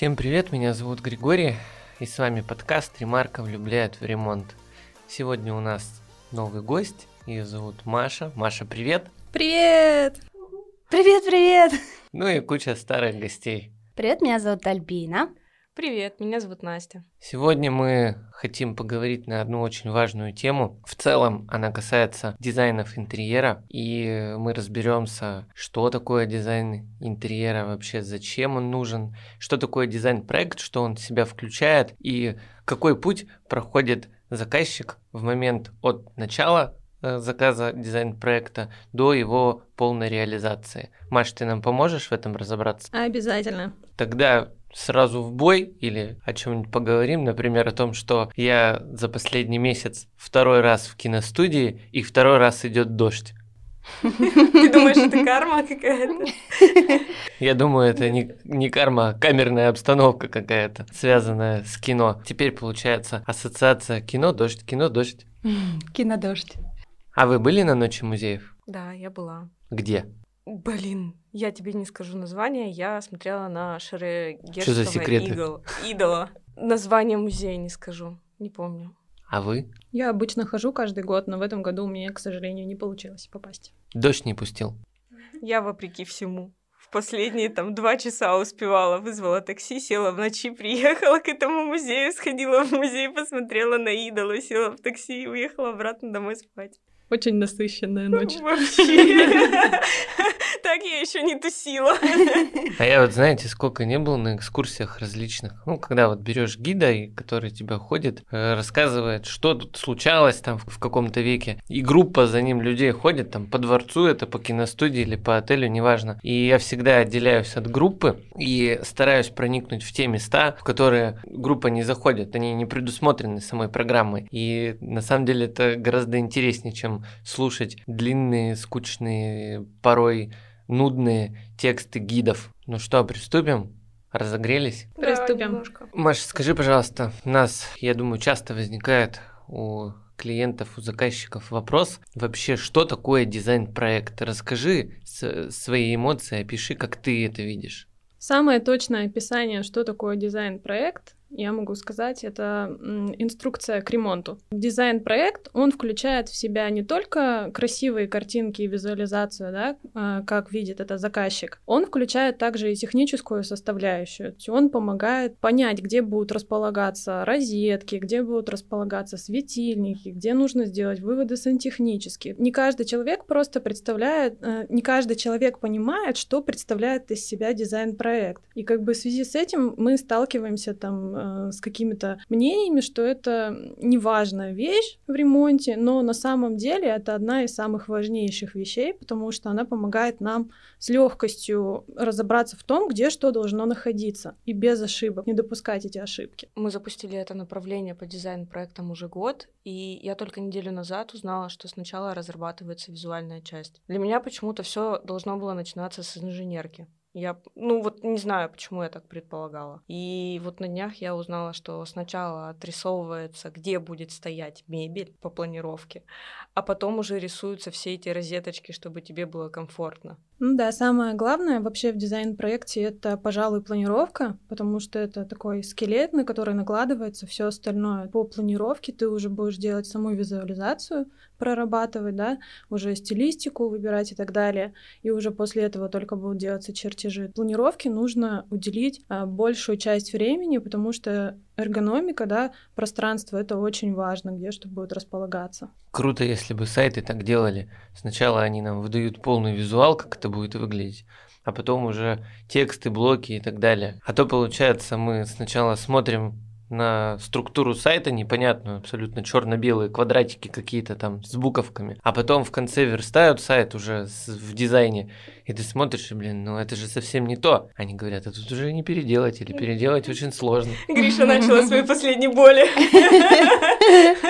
Всем привет, меня зовут Григорий, и с вами подкаст «Ремарка влюбляет в ремонт». Сегодня у нас новый гость, ее зовут Маша. Маша, привет! Привет! Привет, привет! Ну и куча старых гостей. Привет, меня зовут Альбина. Привет, меня зовут Настя. Сегодня мы хотим поговорить на одну очень важную тему. В целом она касается дизайнов интерьера, и мы разберемся, что такое дизайн интерьера вообще, зачем он нужен, что такое дизайн-проект, что он в себя включает, и какой путь проходит заказчик в момент от начала э, заказа дизайн-проекта до его полной реализации. Маш, ты нам поможешь в этом разобраться? Обязательно. Тогда сразу в бой или о чем-нибудь поговорим, например, о том, что я за последний месяц второй раз в киностудии и второй раз идет дождь. Ты думаешь, это карма какая-то? Я думаю, это не, не карма, а камерная обстановка какая-то, связанная с кино. Теперь получается ассоциация кино, дождь, кино, дождь. Кино-дождь. А вы были на ночи музеев? Да, я была. Где? Блин, я тебе не скажу название, я смотрела на за секреты? Игл, идола. Название музея не скажу, не помню. А вы? Я обычно хожу каждый год, но в этом году у меня, к сожалению, не получилось попасть. Дождь не пустил. Я вопреки всему. В последние там два часа успевала, вызвала такси, села в ночи, приехала к этому музею, сходила в музей, посмотрела на идола, села в такси и уехала обратно домой спать. Очень насыщенная ночь. Вообще. Так я еще не тусила. А я вот, знаете, сколько не был на экскурсиях различных. Ну, когда вот берешь гида, и который тебя ходит, э, рассказывает, что тут случалось там в каком-то веке. И группа за ним людей ходит там по дворцу, это по киностудии или по отелю, неважно. И я всегда отделяюсь от группы и стараюсь проникнуть в те места, в которые группа не заходит. Они не предусмотрены самой программой. И на самом деле это гораздо интереснее, чем слушать длинные, скучные, порой нудные тексты гидов. Ну что, приступим? Разогрелись? Приступим. Маша, скажи, пожалуйста, у нас, я думаю, часто возникает у клиентов, у заказчиков вопрос, вообще, что такое дизайн-проект? Расскажи с- свои эмоции, опиши, как ты это видишь. Самое точное описание, что такое дизайн-проект, я могу сказать, это инструкция к ремонту. Дизайн-проект, он включает в себя не только красивые картинки и визуализацию, да, а, как видит это заказчик, он включает также и техническую составляющую. Он помогает понять, где будут располагаться розетки, где будут располагаться светильники, где нужно сделать выводы сантехнические. Не каждый человек просто представляет, э, не каждый человек понимает, что представляет из себя дизайн-проект. И как бы в связи с этим мы сталкиваемся там э, с какими-то мнениями, что это неважная вещь в ремонте, но на самом деле это одна из самых важнейших вещей, потому что она помогает нам с легкостью разобраться в том, где что должно находиться, и без ошибок, не допускать эти ошибки. Мы запустили это направление по дизайн-проектам уже год, и я только неделю назад узнала, что сначала разрабатывается визуальная часть. Для меня почему-то все должно было начинаться с инженерки. Я, ну вот не знаю, почему я так предполагала. И вот на днях я узнала, что сначала отрисовывается, где будет стоять мебель по планировке, а потом уже рисуются все эти розеточки, чтобы тебе было комфортно. Ну да, самое главное вообще в дизайн-проекте это, пожалуй, планировка, потому что это такой скелет, на который накладывается все остальное. По планировке ты уже будешь делать саму визуализацию, прорабатывать, да, уже стилистику выбирать и так далее. И уже после этого только будут делаться чертежи. Планировке нужно уделить а, большую часть времени, потому что эргономика, да, пространство это очень важно, где что будет располагаться. Круто, если бы сайты так делали. Сначала они нам выдают полный визуал, как это будет выглядеть, а потом уже тексты, блоки и так далее. А то получается, мы сначала смотрим на структуру сайта непонятную, абсолютно черно-белые квадратики какие-то там с буковками, а потом в конце верстают сайт уже с- в дизайне, и ты смотришь, и, блин, ну это же совсем не то. Они говорят, а тут уже не переделать, или переделать очень сложно. Гриша начала свои последние боли.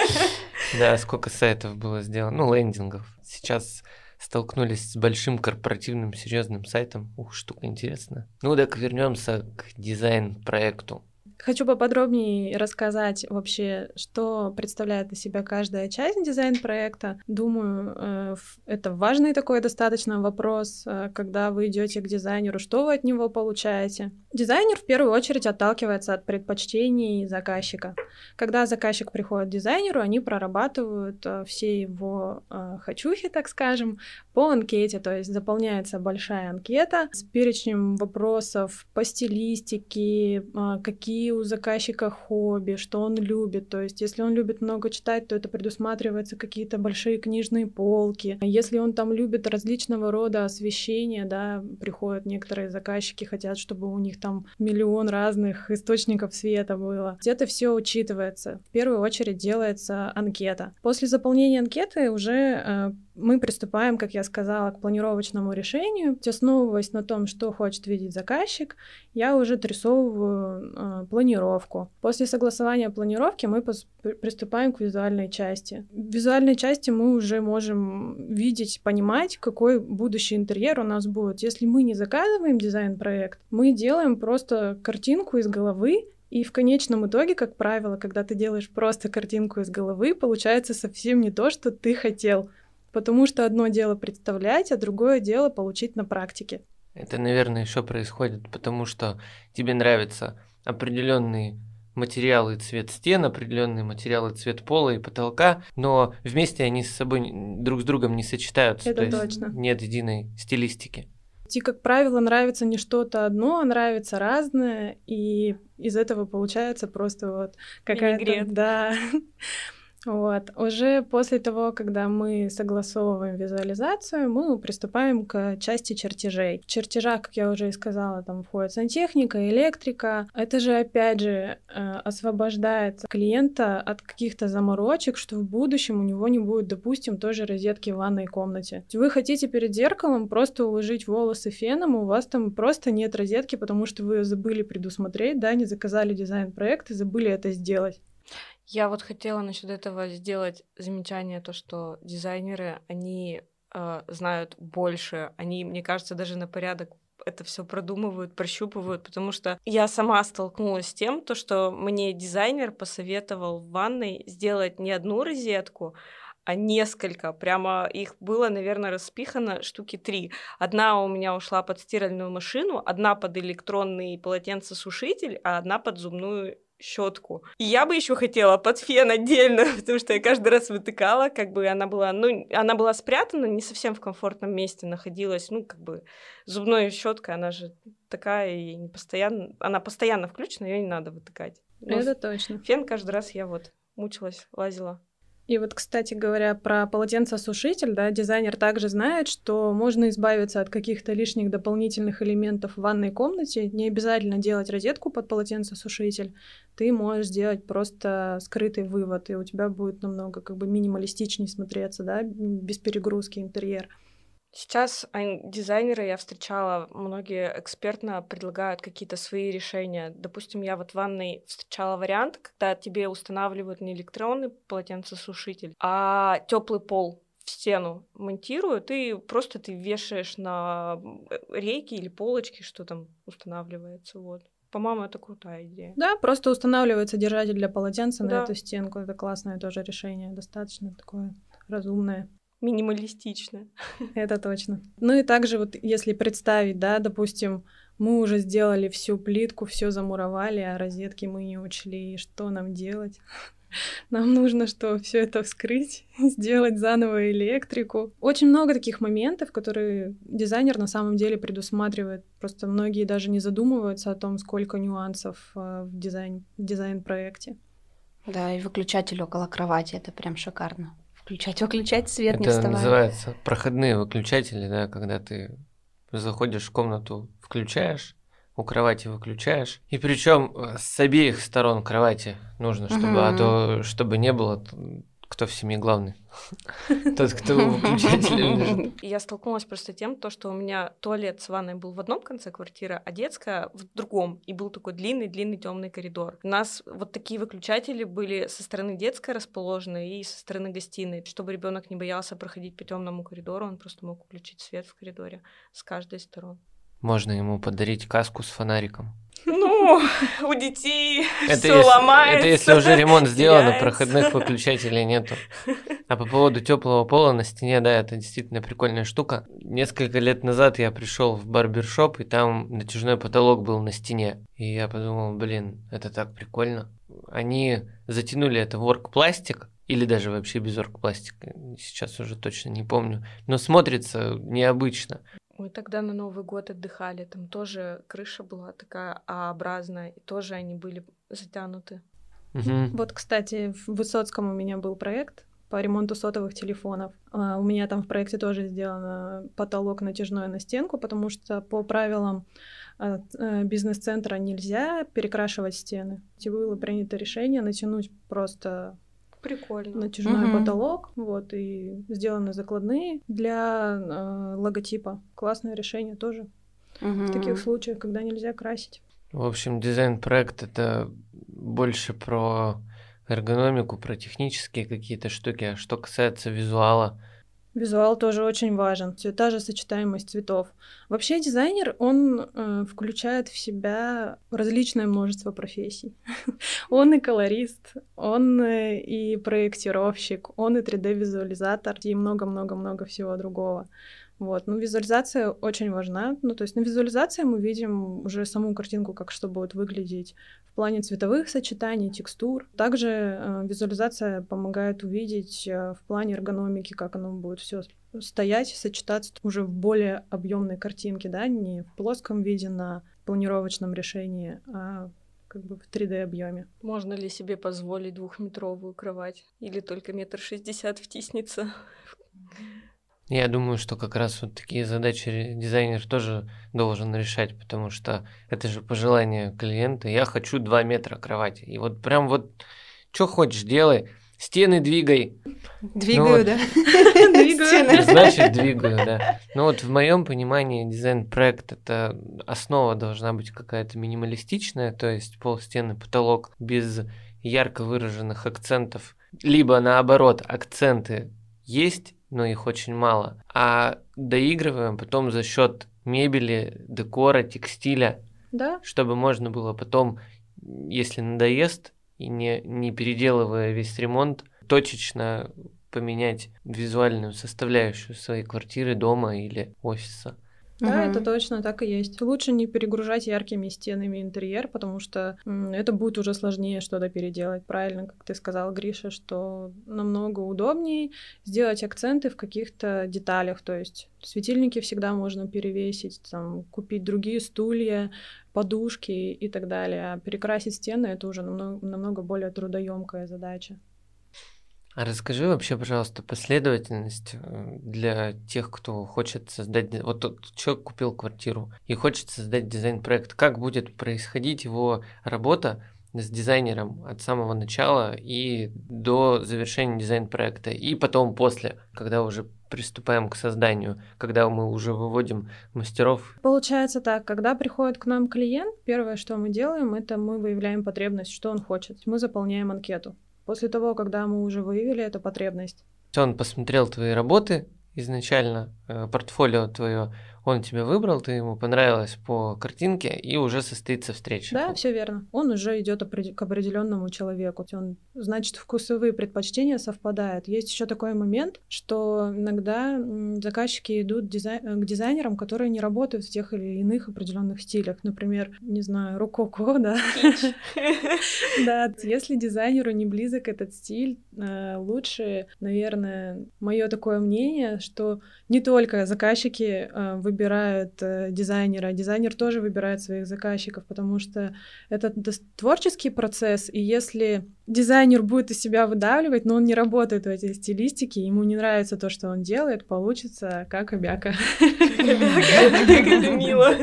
Да, сколько сайтов было сделано, ну, лендингов. Сейчас столкнулись с большим корпоративным серьезным сайтом. Ух, штука интересная. Ну так вернемся к дизайн-проекту. Хочу поподробнее рассказать вообще, что представляет из себя каждая часть дизайн-проекта. Думаю, э, это важный такой достаточно вопрос, э, когда вы идете к дизайнеру, что вы от него получаете. Дизайнер в первую очередь отталкивается от предпочтений заказчика. Когда заказчик приходит к дизайнеру, они прорабатывают э, все его хочухи, так скажем, по анкете, то есть заполняется большая анкета с перечнем вопросов по стилистике, какие у заказчика хобби, что он любит. То есть, если он любит много читать, то это предусматривается какие-то большие книжные полки. Если он там любит различного рода освещения, да, приходят некоторые заказчики, хотят, чтобы у них там миллион разных источников света было. Это все учитывается. В первую очередь делается анкета. После заполнения анкеты уже э, мы приступаем, как я сказала, к планировочному решению. Основываясь на том, что хочет видеть заказчик, я уже отрисовываю э, планировку. После согласования планировки мы приступаем к визуальной части. В визуальной части мы уже можем видеть, понимать, какой будущий интерьер у нас будет. Если мы не заказываем дизайн-проект, мы делаем просто картинку из головы и в конечном итоге, как правило, когда ты делаешь просто картинку из головы, получается совсем не то, что ты хотел. Потому что одно дело представлять, а другое дело получить на практике. Это, наверное, еще происходит, потому что тебе нравятся определенные материалы цвет стен, определенные материалы цвет пола и потолка, но вместе они с собой друг с другом не сочетаются. Это то точно. Есть нет единой стилистики. И, как правило, нравится не что-то одно, а нравится разное, и из этого получается просто вот какая-то... Да. Вот. Уже после того, когда мы согласовываем визуализацию, мы приступаем к части чертежей. В чертежах, как я уже и сказала, там входит сантехника, электрика. Это же, опять же, э, освобождает клиента от каких-то заморочек, что в будущем у него не будет, допустим, тоже розетки в ванной комнате. Вы хотите перед зеркалом просто уложить волосы феном, у вас там просто нет розетки, потому что вы забыли предусмотреть, да, не заказали дизайн-проект и забыли это сделать. Я вот хотела насчет этого сделать замечание, то, что дизайнеры, они э, знают больше, они, мне кажется, даже на порядок это все продумывают, прощупывают, потому что я сама столкнулась с тем, то, что мне дизайнер посоветовал в ванной сделать не одну розетку, а несколько. Прямо их было, наверное, распихано штуки три. Одна у меня ушла под стиральную машину, одна под электронный полотенцесушитель, а одна под зубную щетку. И я бы еще хотела под фен отдельно, потому что я каждый раз вытыкала, как бы она была, ну, она была спрятана, не совсем в комфортном месте находилась, ну, как бы зубной щетка, она же такая и не постоянно, она постоянно включена, ее не надо вытыкать. Но Это точно. Фен каждый раз я вот мучилась, лазила. И вот, кстати говоря, про полотенцесушитель, да, дизайнер также знает, что можно избавиться от каких-то лишних дополнительных элементов в ванной комнате. Не обязательно делать розетку под полотенцесушитель. Ты можешь сделать просто скрытый вывод, и у тебя будет намного как бы минималистичнее смотреться, да, без перегрузки интерьер. Сейчас дизайнеры, я встречала, многие экспертно предлагают какие-то свои решения. Допустим, я вот в ванной встречала вариант, когда тебе устанавливают не электронный полотенцесушитель, а теплый пол в стену монтируют, и просто ты вешаешь на э, рейки или полочки, что там устанавливается. Вот. По-моему, это крутая идея. Да, просто устанавливается держатель для полотенца да. на эту стенку. Это классное тоже решение, достаточно такое разумное минималистично. Это точно. Ну и также вот если представить, да, допустим, мы уже сделали всю плитку, все замуровали, а розетки мы не учли, что нам делать? Нам нужно что, все это вскрыть, сделать заново электрику. Очень много таких моментов, которые дизайнер на самом деле предусматривает. Просто многие даже не задумываются о том, сколько нюансов э, в дизайн, дизайн-проекте. Да, и выключатель около кровати, это прям шикарно включать, выключать свет, Это не вставая. называется проходные выключатели, да, когда ты заходишь в комнату, включаешь, у кровати выключаешь. И причем э, с обеих сторон кровати нужно, чтобы, угу. а то чтобы не было кто в семье главный? Тот, кто выключатель лежит. Я столкнулась просто тем, то, что у меня туалет с ванной был в одном конце квартиры, а детская в другом. И был такой длинный-длинный темный коридор. У нас вот такие выключатели были со стороны детской расположены и со стороны гостиной. Чтобы ребенок не боялся проходить по темному коридору, он просто мог включить свет в коридоре с каждой стороны. Можно ему подарить каску с фонариком. Ну, у детей Это все если, ломается. это если уже ремонт сделан, теряется. проходных выключателей нету. А по поводу теплого пола на стене, да, это действительно прикольная штука. Несколько лет назад я пришел в барбершоп, и там натяжной потолок был на стене. И я подумал, блин, это так прикольно. Они затянули это в оргпластик, или даже вообще без оргпластика, сейчас уже точно не помню. Но смотрится необычно. Мы тогда на Новый год отдыхали, там тоже крыша была такая А-образная, и тоже они были затянуты. Мгм. Вот, кстати, в Высоцком у меня был проект по ремонту сотовых телефонов. А, У меня там в проекте тоже сделано потолок натяжной на стенку, потому что по правилам а, э, бизнес-центра нельзя перекрашивать стены. И было принято решение натянуть просто Прикольно. натяжной Мгм. потолок, вот, и сделаны закладные для э, логотипа. Классное решение тоже в таких случаях, когда нельзя красить. В общем, дизайн-проект это больше про эргономику, про технические какие-то штуки. А что касается визуала, Визуал тоже очень важен. Всё та же сочетаемость цветов. Вообще дизайнер, он э, включает в себя различное множество профессий. он и колорист, он э, и проектировщик, он и 3D-визуализатор и много-много-много всего другого. Вот. Ну, визуализация очень важна. Ну, то есть на визуализации мы видим уже саму картинку, как что будет выглядеть в плане цветовых сочетаний, текстур. Также э, визуализация помогает увидеть э, в плане эргономики, как оно будет все стоять, сочетаться уже в более объемной картинке, да, не в плоском виде на планировочном решении, а как бы в 3D объеме. Можно ли себе позволить двухметровую кровать? Или только метр шестьдесят втиснется? я думаю, что как раз вот такие задачи дизайнер тоже должен решать, потому что это же пожелание клиента. Я хочу 2 метра кровати. И вот прям вот, что хочешь, делай. Стены двигай, Двигаю, вот. да? Двигаю. Значит, двигаю, да. Ну вот в моем понимании дизайн-проект это основа должна быть какая-то минималистичная, то есть пол, стены, потолок без ярко выраженных акцентов, либо наоборот акценты есть, но их очень мало, а доигрываем потом за счет мебели, декора, текстиля, Да, чтобы можно было потом, если надоест, и не, не переделывая весь ремонт, точечно поменять визуальную составляющую своей квартиры, дома или офиса. Да, Мгм. это точно так и есть. Лучше не перегружать яркими стенами интерьер, потому что это будет уже сложнее что-то переделать. Правильно, как ты сказал, Гриша, что намного удобнее сделать акценты в каких-то деталях. То есть светильники всегда можно перевесить, там, купить другие стулья, подушки и так далее. А перекрасить стены это уже намного, намного более трудоемкая задача. А расскажи вообще, пожалуйста, последовательность э, для тех, кто хочет создать... Вот тот человек купил квартиру и хочет создать дизайн-проект. Как будет происходить его работа с дизайнером от самого начала и до завершения дизайн-проекта, и потом после, когда уже приступаем к созданию, когда мы уже выводим мастеров. Получается так, когда приходит к нам клиент, первое, что мы делаем, это мы выявляем потребность, что он хочет. Мы заполняем анкету. После того, когда мы уже выявили эту потребность, Он посмотрел твои работы изначально, э, портфолио твое, он тебя выбрал, ты ему понравилось по картинке, и уже состоится встреча. Да, все верно. Он уже идет к определенному человеку. Он, значит, вкусовые предпочтения совпадают. Есть еще такой момент, что иногда заказчики идут дизай- э, к дизайнерам, которые не работают в тех или иных определенных стилях. Например, не знаю, рококо, да. Да, если дизайнеру не близок этот стиль, э, лучше, наверное, мое такое мнение, что не только заказчики э, выбирают э, дизайнера, дизайнер тоже выбирает своих заказчиков, потому что это творческий процесс, и если дизайнер будет из себя выдавливать, но он не работает в этой стилистике, ему не нравится то, что он делает, получится как обяка. Как это мило.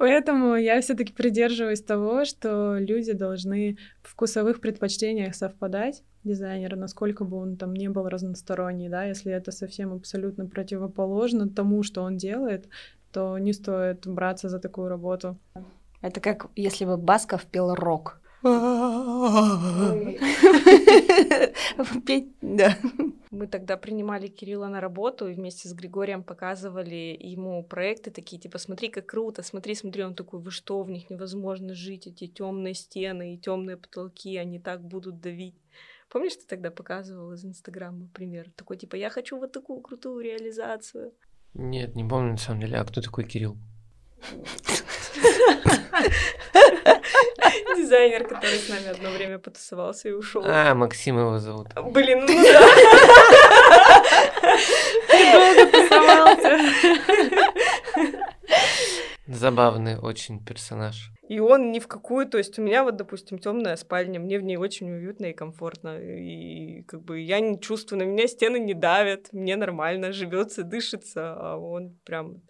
Поэтому я все-таки придерживаюсь того, что люди должны в вкусовых предпочтениях совпадать дизайнера, насколько бы он там не был разносторонний, да, если это совсем абсолютно противоположно тому, что он делает, то не стоит браться за такую работу. Это как если бы Басков пел рок. Петь, да. Мы тогда принимали Кирилла на работу и вместе с Григорием показывали ему проекты такие, типа, смотри, как круто, смотри, смотри, он такой, вы что, в них невозможно жить, эти темные стены и темные потолки, они так будут давить. Помнишь, ты тогда показывал из Инстаграма пример? Такой, типа, я хочу вот такую крутую реализацию. Нет, не помню на самом деле. А кто такой Кирилл? Дизайнер, который с нами одно время потусовался и ушел. А, Максим его зовут. Блин, ну да. Долго тусовался. Забавный очень персонаж. И он ни в какую, то есть у меня вот, допустим, темная спальня, мне в ней очень уютно и комфортно, и как бы я не чувствую, на меня стены не давят, мне нормально живется, дышится, а он прям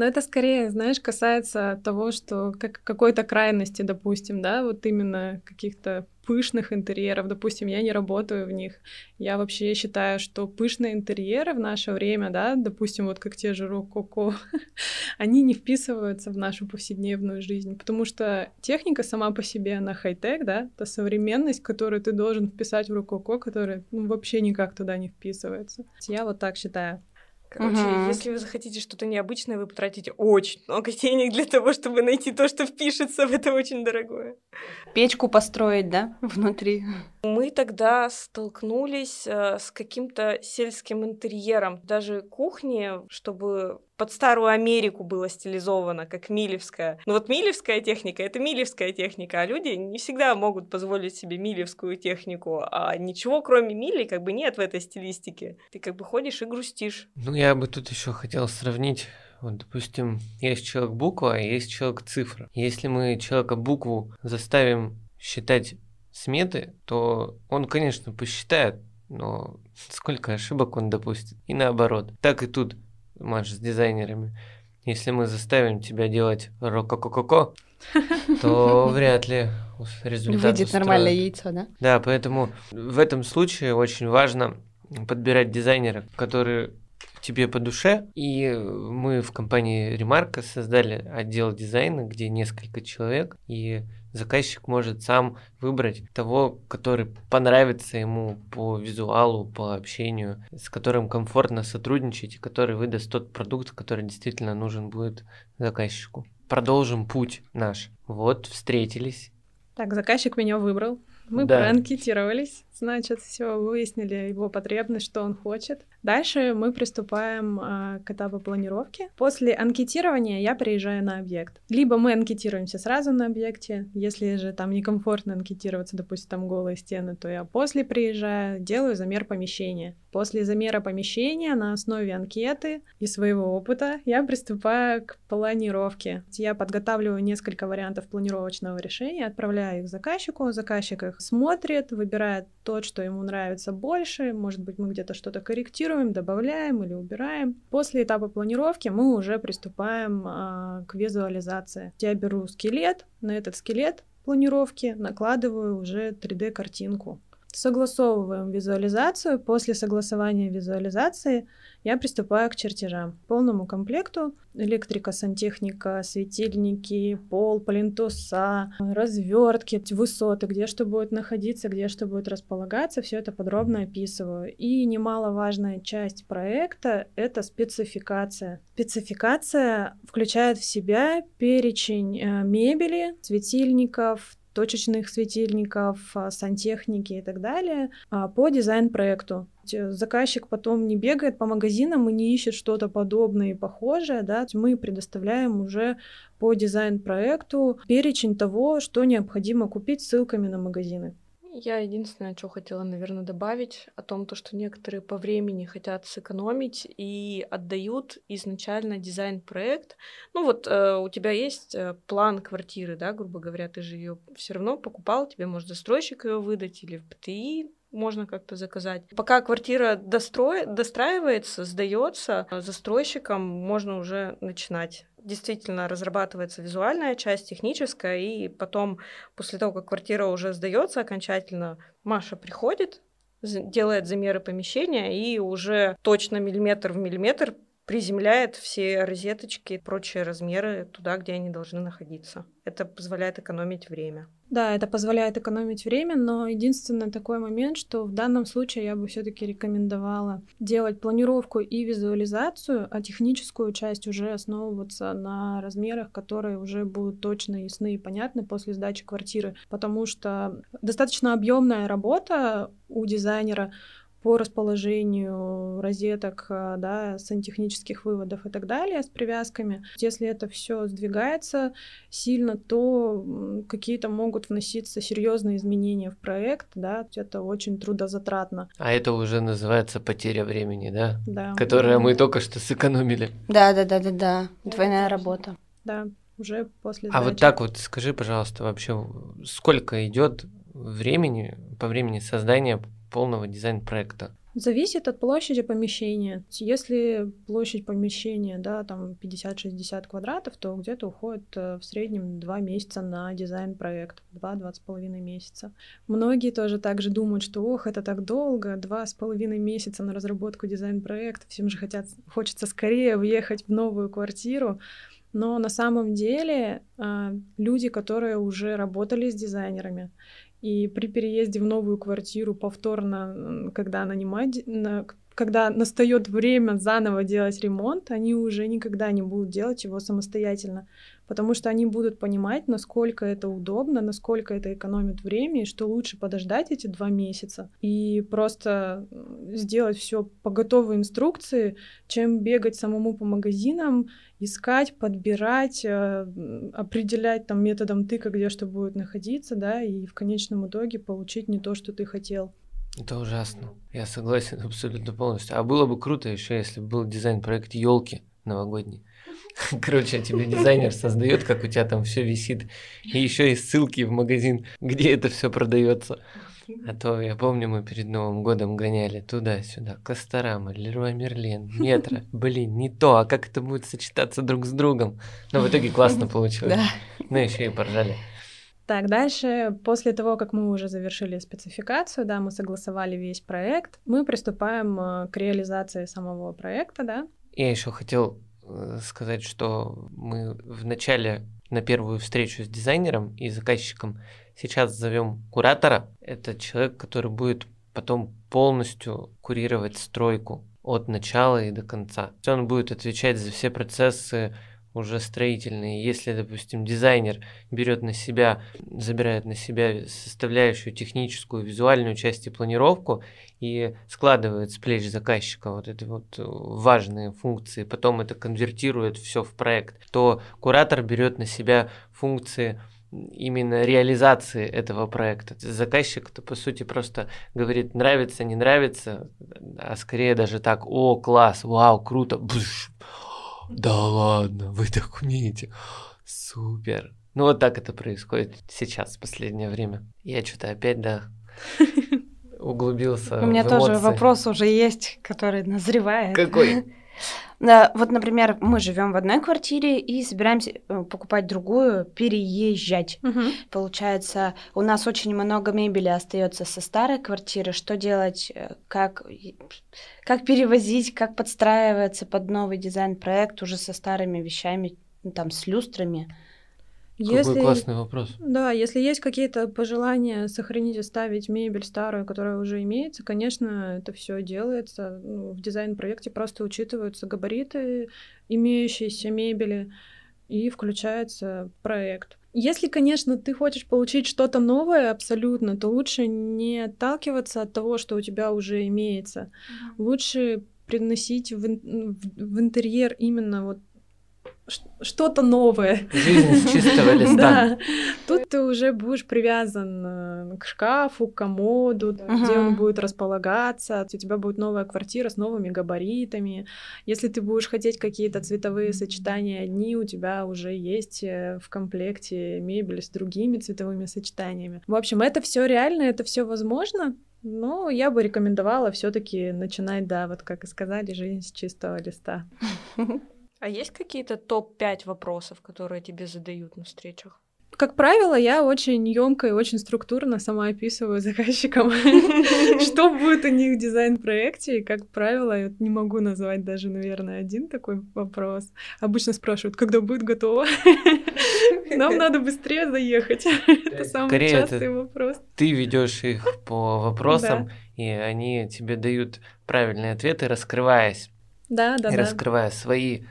Но это скорее, знаешь, касается того, что как какой-то крайности, допустим, да, вот именно каких-то пышных интерьеров. Допустим, я не работаю в них. Я вообще считаю, что пышные интерьеры в наше время, да, допустим, вот как те же рококо, они не вписываются в нашу повседневную жизнь, потому что техника сама по себе, она хай-тек, да, это современность, которую ты должен вписать в рококо, которая ну, вообще никак туда не вписывается. Я вот так считаю. Короче, Мгм. если вы захотите что-то необычное, вы потратите очень много денег для того, чтобы найти то, что впишется в это очень дорогое. Печку построить, да, внутри. Мы тогда столкнулись э, с каким-то сельским интерьером. Даже кухни, чтобы под старую Америку было стилизовано, как милевская. Но вот милевская техника — это милевская техника, а люди не всегда могут позволить себе милевскую технику, а ничего кроме мили как бы нет в этой стилистике. Ты как бы ходишь и грустишь. Ну, я бы тут еще хотел сравнить. Вот, допустим, есть человек буква, а есть человек цифра. Если мы человека букву заставим считать сметы, то он, конечно, посчитает, но сколько ошибок он допустит. И наоборот. Так и тут, Маш, с дизайнерами. Если мы заставим тебя делать рококококо, то вряд ли результат Выйдет устроит. нормальное яйцо, да? Да, поэтому в этом случае очень важно подбирать дизайнера, который тебе по душе. И мы в компании Ремарка создали отдел дизайна, где несколько человек, и заказчик может сам выбрать того, который понравится ему по визуалу, по общению, с которым комфортно сотрудничать, и который выдаст тот продукт, который действительно нужен будет заказчику. Продолжим путь наш. Вот, встретились. Так, заказчик меня выбрал. Мы Да. проанкетировались, значит, все выяснили его потребность, что он хочет. Дальше мы приступаем а, к этапу планировки. После анкетирования я приезжаю на объект. Либо мы анкетируемся сразу на объекте, если же там некомфортно анкетироваться, допустим, там голые стены, то я после приезжаю, делаю замер помещения. После замера помещения на основе анкеты и своего опыта я приступаю к планировке. Я подготавливаю несколько вариантов планировочного решения, отправляю их заказчику, заказчик их смотрит, выбирает тот, что ему нравится больше, может быть, мы где-то что-то корректируем, добавляем или убираем. После этапа планировки мы уже приступаем а, к визуализации. Я беру скелет, на этот скелет планировки накладываю уже 3D-картинку. Согласовываем визуализацию. После согласования визуализации я приступаю к чертежам. Полному комплекту электрика, сантехника, светильники, пол, плинтуса, развертки, высоты, где что будет находиться, где что будет располагаться, все это подробно описываю. И немаловажная часть проекта — это спецификация. Спецификация включает в себя перечень э, мебели, светильников, точечных светильников, а, сантехники и так далее а, по дизайн-проекту. Те- Заказчик потом не бегает по магазинам и не ищет что-то подобное и похожее, да, мы предоставляем уже по дизайн-проекту перечень того, что необходимо купить ссылками на магазины. Я единственное, что хотела, наверное, добавить о том, то, что некоторые по времени хотят сэкономить и отдают изначально дизайн-проект. Ну вот э, у тебя есть э, план квартиры, да, грубо говоря, ты же ее все равно покупал, тебе может застройщик ее выдать или в ПТИ можно как-то заказать. Пока квартира дострой... достраивается, сдается, застройщикам можно уже начинать. Действительно разрабатывается визуальная часть, техническая, и потом, после того, как квартира уже сдается окончательно, Маша приходит, делает замеры помещения и уже точно миллиметр в миллиметр приземляет все розеточки и прочие размеры туда, где они должны находиться. Это позволяет экономить время. Да, это позволяет экономить время, но единственный такой момент, что в данном случае я бы все-таки рекомендовала делать планировку и визуализацию, а техническую часть уже основываться на размерах, которые уже будут точно ясны и понятны после сдачи квартиры, потому что достаточно объемная работа у дизайнера по расположению розеток, э, да, сантехнических выводов и так далее с привязками. Если это все сдвигается сильно, то какие-то могут вноситься серьезные изменения в проект, да, это очень трудозатратно. А это уже называется потеря времени, да? Да. Которое мы только что сэкономили. Да, да, да, да, да. Двойная работа. Да, уже после А вот так вот скажи, пожалуйста, вообще сколько идет времени по времени создания полного дизайн-проекта? Зависит от площади помещения. Если площадь помещения, да, там 50-60 квадратов, то где-то уходит э, в среднем 2 месяца на дизайн-проект, 2-2,5 месяца. Многие тоже также думают, что ох, это так долго, 2,5 месяца на разработку дизайн-проекта, всем же хотят, хочется скорее въехать в новую квартиру. Но на самом деле э, люди, которые уже работали с дизайнерами, и при переезде в новую квартиру повторно, когда нанимать, когда настает время заново делать ремонт, они уже никогда не будут делать его самостоятельно, потому что они будут понимать, насколько это удобно, насколько это экономит время, и что лучше подождать эти два месяца и просто сделать все по готовой инструкции, чем бегать самому по магазинам искать, подбирать, э, определять там методом тыка, где что будет находиться, да, и в конечном итоге получить не то, что ты хотел. Это ужасно. Я согласен абсолютно полностью. А было бы круто еще, если бы был дизайн-проект елки новогодний. Короче, тебе дизайнер создает, как у тебя там все висит, и еще и ссылки в магазин, где это все продается. А то я помню, мы перед Новым годом гоняли туда-сюда, Косторама, Леруа Мерлен, Метро. Блин, не то, а как это будет сочетаться друг с другом? Но в итоге классно получилось. Да. Ну, еще и поржали. Так, дальше, после того, как мы уже завершили спецификацию, да, мы согласовали весь проект, мы приступаем э, к реализации самого проекта, да. Я еще хотел э, сказать, что мы в начале на первую встречу с дизайнером и заказчиком сейчас зовем куратора. Это человек, который будет потом полностью курировать стройку от начала и до конца. Он будет отвечать за все процессы уже строительные. Если, допустим, дизайнер берет на себя, забирает на себя составляющую техническую, визуальную часть и планировку и складывает с плеч заказчика вот эти вот э, важные функции, потом это конвертирует все в проект, то куратор берет на себя функции именно реализации этого проекта. Заказчик, то по сути просто говорит нравится, не нравится, а скорее даже так, о, класс, вау, круто, Бш, да ладно, вы так умеете, супер. Ну вот так это происходит сейчас, в последнее время. Я что-то опять, да, углубился У меня тоже вопрос уже есть, который назревает. Какой? Вот, например, мы живем в одной квартире и собираемся э, покупать другую, переезжать. Получается, у нас очень много мебели остается со старой квартиры. Что делать? э, Как, как перевозить, как подстраиваться под новый дизайн-проект уже со старыми вещами, ну, там, с люстрами? Какой классный вопрос. Да, если есть какие-то пожелания сохранить, оставить мебель старую, которая уже имеется, конечно, это все делается. Ну, в дизайн-проекте просто учитываются габариты имеющейся мебели и включается проект. Если, конечно, ты хочешь получить что-то новое абсолютно, то лучше не отталкиваться от того, что у тебя уже имеется. Лучше приносить в, в- в интерьер именно вот что-то новое. Жизнь с чистого листа. Да. Тут ты уже будешь привязан э, к шкафу, к комоду, где он будет располагаться. У тебя будет новая квартира с новыми габаритами. Если ты будешь хотеть какие-то цветовые сочетания одни, у тебя уже есть э, в комплекте мебель с другими цветовыми сочетаниями. В общем, это все реально, это все возможно. Но я бы рекомендовала все-таки начинать, да, вот как и сказали, жизнь с чистого листа. А есть какие-то топ-5 вопросов, которые тебе задают на встречах? как правило, я очень емко и очень структурно сама описываю заказчикам, что будет у них в дизайн-проекте. И, как правило, я не могу назвать даже, наверное, один такой вопрос. Обычно спрашивают, когда будет готово. Нам надо быстрее заехать. Это самый частый вопрос. Ты ведешь их по вопросам, и они тебе дают правильные ответы, раскрываясь. Да, да, и да. раскрывая свои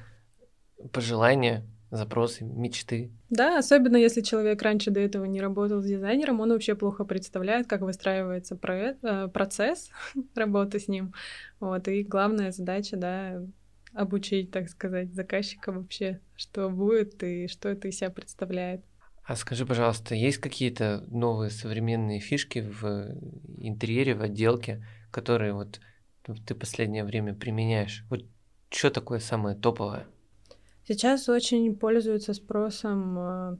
пожелания, запросы, мечты. Да, особенно если человек раньше до этого не работал с дизайнером, он вообще плохо представляет, как выстраивается проект, э, процесс работы с ним. Вот, и главная задача, да, обучить, так сказать, заказчика вообще, что будет и что это из себя представляет. А скажи, пожалуйста, есть какие-то новые современные фишки в интерьере, в отделке, которые вот ты последнее время применяешь? Вот что такое самое топовое? Сейчас очень пользуются спросом э,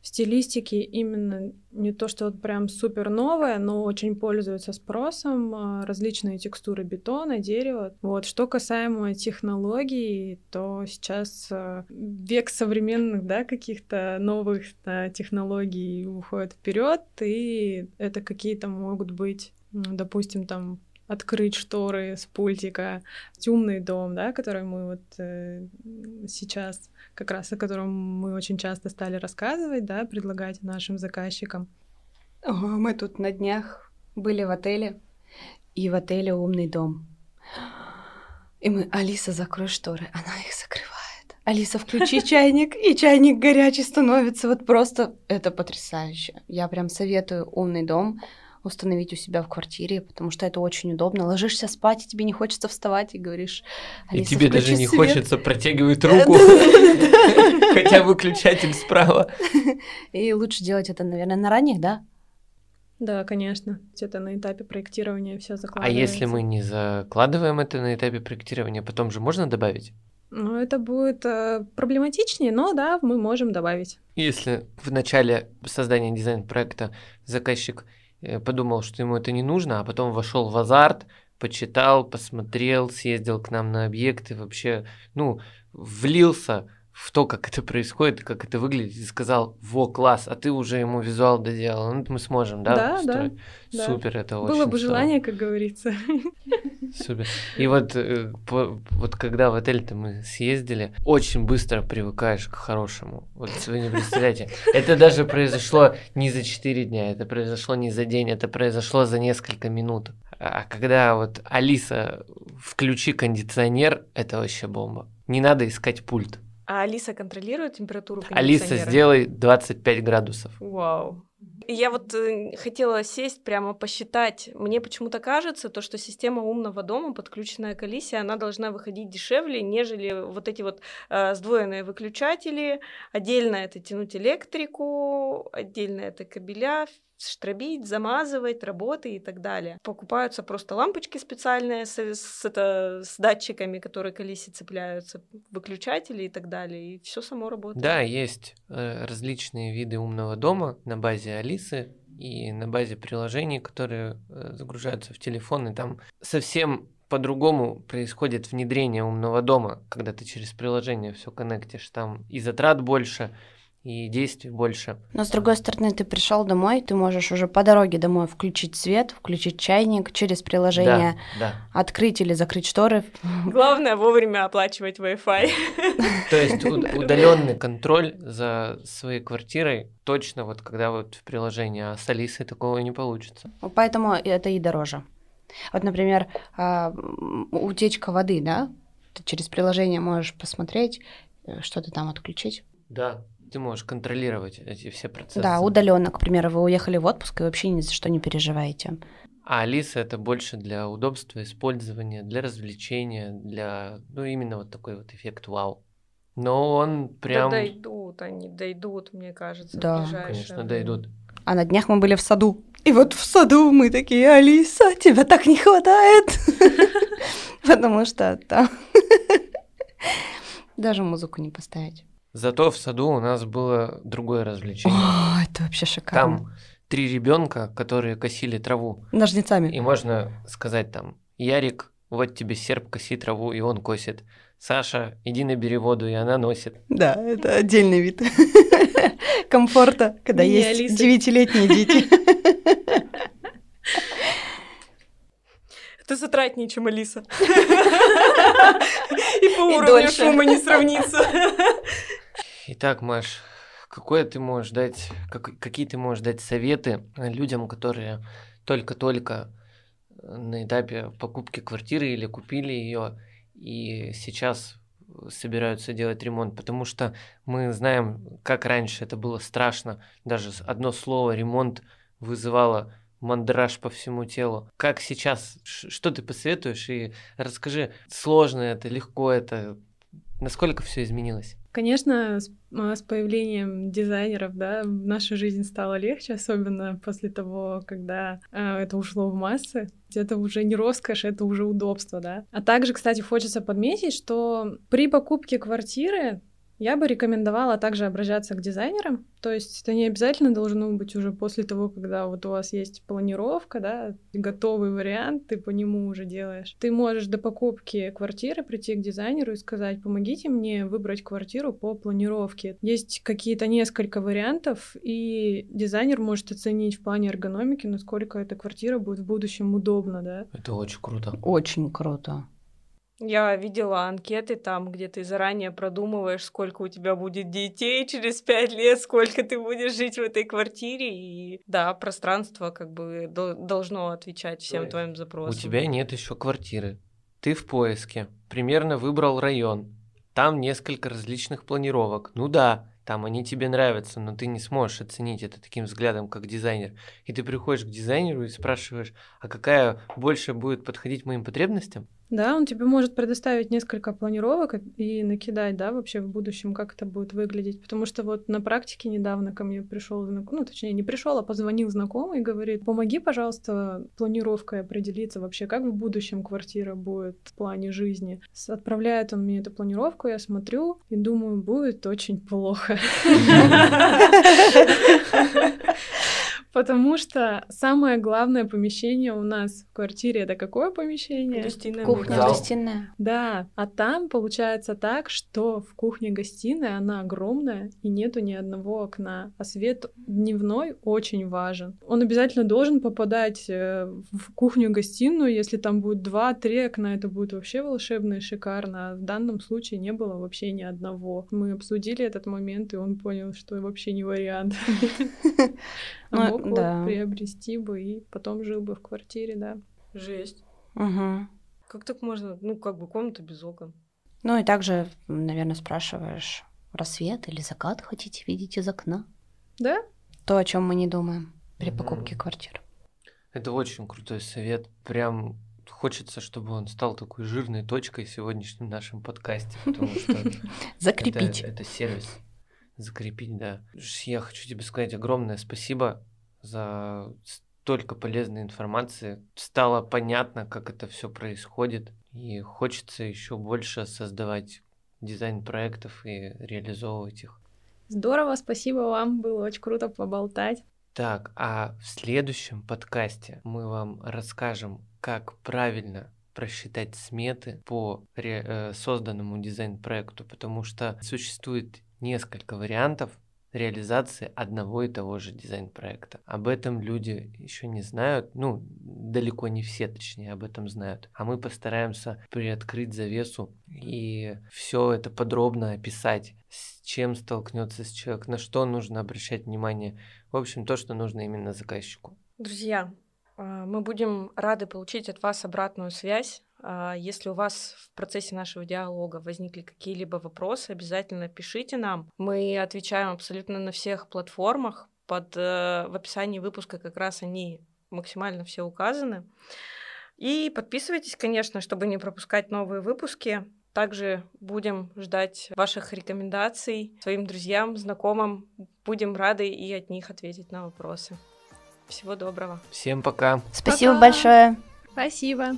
стилистики именно не то, что вот прям супер новое, но очень пользуются спросом э, различные текстуры бетона, дерева. Вот. Что касаемо технологий, то сейчас э, век современных, да, каких-то новых да, технологий уходит вперед, и это какие-то могут быть, допустим, там открыть шторы с пультика, темный дом, да, который мы вот э, сейчас, как раз о котором мы очень часто стали рассказывать, да, предлагать нашим заказчикам. Мы тут на днях были в отеле, и в отеле умный дом. И мы, Алиса, закрой шторы. Она их закрывает. Алиса, включи чайник, и чайник горячий становится. Вот просто это потрясающе. Я прям советую умный дом установить у себя в квартире, потому что это очень удобно. Ложишься спать, и тебе не хочется вставать, и говоришь, И тебе даже не свет. хочется протягивать руку, хотя выключатель справа. И лучше делать это, наверное, на ранних, да? Да, конечно. Это на этапе проектирования все закладывается. А если мы не закладываем это на этапе проектирования, потом же можно добавить? Ну, это будет э, проблематичнее, но да, мы можем добавить. Если в начале создания дизайн-проекта заказчик подумал, что ему это не нужно, а потом вошел в азарт, почитал, посмотрел, съездил к нам на объекты, вообще, ну, влился в то, как это происходит, как это выглядит, и сказал, во, класс, а ты уже ему визуал доделал, ну, мы сможем, да? Да, да, да. Супер, это Было очень Было бы желание, как говорится. Супер. И вот, э, вот когда в отель-то мы съездили, очень быстро привыкаешь к хорошему. Вот вы не представляете. Это даже произошло не за 4 дня, это произошло не за день, это произошло за несколько минут. А когда вот Алиса, включи кондиционер, это вообще бомба. Не надо искать пульт. А Алиса контролирует температуру? Алиса, сделай 25 градусов. Вау. Я вот э, хотела сесть прямо посчитать. Мне почему-то кажется, то, что система умного дома, подключенная к Алисе, она должна выходить дешевле, нежели вот эти вот э, сдвоенные выключатели. Отдельно это тянуть электрику, отдельно это кабеля, штробить, замазывать, работы и так далее. Покупаются просто лампочки специальные с, с, это, с датчиками, которые к Алисе цепляются, выключатели и так далее, и все само работает. Да, есть э, различные виды умного дома на базе Алисы и на базе приложений, которые э, загружаются в телефон, и там совсем по-другому происходит внедрение умного дома, когда ты через приложение все коннектишь, там и затрат больше, и действий больше. Но с другой стороны, ты пришел домой, ты можешь уже по дороге домой включить свет, включить чайник через приложение, да, да. открыть или закрыть шторы. Главное вовремя оплачивать Wi-Fi. То есть удаленный контроль за своей квартирой точно вот когда вот в приложении, а с Алисой такого не получится. Поэтому это и дороже. Вот, например, а, утечка воды, да? Ты через приложение можешь посмотреть, э, что ты там отключить. Да, ты можешь контролировать эти все процессы. Да, удаленно, к примеру, вы уехали в отпуск и вообще ни за что не переживаете. А Алиса это больше для удобства использования, для развлечения, для, ну, именно вот такой вот эффект вау. Но он прям... Да дойдут, они дойдут, мне кажется, да. Конечно, дойдут. А на днях мы были в саду. И вот в саду мы такие, Алиса, тебя так не хватает. Потому что там даже музыку не поставить. Зато в саду у нас было другое развлечение. О, это вообще шикарно. Там три ребенка, которые косили траву. Ножницами. И можно сказать там, Ярик, вот тебе серп, коси траву, и он косит. Саша, иди набери воду, и она носит. Да, это отдельный вид комфорта, когда есть девятилетние дети. Это затратнее, чем Алиса. И по уровню шума не сравнится. Итак, Маш, какое ты можешь дать, как, какие ты можешь дать советы людям, которые только-только на этапе покупки квартиры или купили ее и сейчас собираются делать ремонт, потому что мы знаем, как раньше это было страшно, даже одно слово ремонт вызывало мандраж по всему телу. Как сейчас? Что ты посоветуешь? И расскажи, сложно это, легко это, насколько все изменилось? Конечно, с, а, с появлением дизайнеров, да, наша жизнь стала легче, особенно после того, когда э, это ушло в массы. Это уже не роскошь, это уже удобство, да. А также, кстати, хочется подметить, что при покупке квартиры я бы рекомендовала также обращаться к дизайнерам. То есть это не обязательно должно быть уже после того, когда вот у вас есть планировка, да, готовый вариант, ты по нему уже делаешь. Ты можешь до покупки квартиры прийти к дизайнеру и сказать, помогите мне выбрать квартиру по планировке. Есть какие-то несколько вариантов, и дизайнер может оценить в плане эргономики, насколько эта квартира будет в будущем удобна, да. Это очень круто. Очень круто. Я видела анкеты там, где ты заранее продумываешь, сколько у тебя будет детей через пять лет, сколько ты будешь жить в этой квартире. И да, пространство как бы должно отвечать всем Ой. твоим запросам. У тебя нет еще квартиры. Ты в поиске. Примерно выбрал район. Там несколько различных планировок. Ну да, там они тебе нравятся, но ты не сможешь оценить это таким взглядом, как дизайнер. И ты приходишь к дизайнеру и спрашиваешь, а какая больше будет подходить моим потребностям? Да, он тебе может предоставить несколько планировок и накидать, да, вообще в будущем, как это будет выглядеть. Потому что вот на практике недавно ко мне пришел знакомый, ну, точнее, не пришел, а позвонил знакомый и говорит, помоги, пожалуйста, планировкой определиться вообще, как в будущем квартира будет в плане жизни. Отправляет он мне эту планировку, я смотрю и думаю, будет очень плохо. Потому что самое главное помещение у нас в квартире это какое помещение? Гостиная. Кухня, Зал. гостиная. Да, а там получается так, что в кухне-гостиной она огромная и нету ни одного окна, а свет дневной очень важен. Он обязательно должен попадать э, в кухню-гостиную, если там будет два-три окна, это будет вообще волшебно и шикарно. А в данном случае не было вообще ни одного. Мы обсудили этот момент, и он понял, что вообще не вариант. А Вот да. приобрести бы и потом жил бы в квартире, да. Жесть. Мгм. Как так можно? Ну, как бы комната без окон. Ну и также, наверное, спрашиваешь, рассвет или закат хотите видеть из окна? Да? То, о чем мы не думаем при покупке квартиры. Это очень крутой совет. Прям хочется, чтобы он стал такой жирной точкой в сегодняшнем нашем подкасте, потому что Закрепить. Это, это сервис. Закрепить, да. Я хочу тебе сказать огромное спасибо за столько полезной информации. Стало понятно, как это все происходит. И хочется еще больше создавать дизайн проектов и реализовывать их. Здорово, спасибо вам, было очень круто поболтать. Так, а в следующем подкасте мы вам расскажем, как правильно просчитать сметы по э, созданному дизайн-проекту, потому что существует несколько вариантов реализации одного и того же дизайн-проекта. Об этом люди еще не знают, ну, далеко не все, точнее, об этом знают. А мы постараемся приоткрыть завесу и все это подробно описать, с чем столкнется человек, на что нужно обращать внимание. В общем, то, что нужно именно заказчику. Друзья, а, мы будем рады получить от вас обратную связь. А, Если у вас в процессе нашего диалога возникли какие-либо вопросы, обязательно пишите нам. Мы отвечаем абсолютно на всех платформах. Под, э, в описании выпуска как раз они максимально все указаны. И подписывайтесь, конечно, чтобы не пропускать новые выпуски. Также будем ждать ваших рекомендаций своим друзьям, знакомым. Будем рады и от них ответить на вопросы. Всего доброго. Всем пока! Спасибо Пока. большое. Спасибо.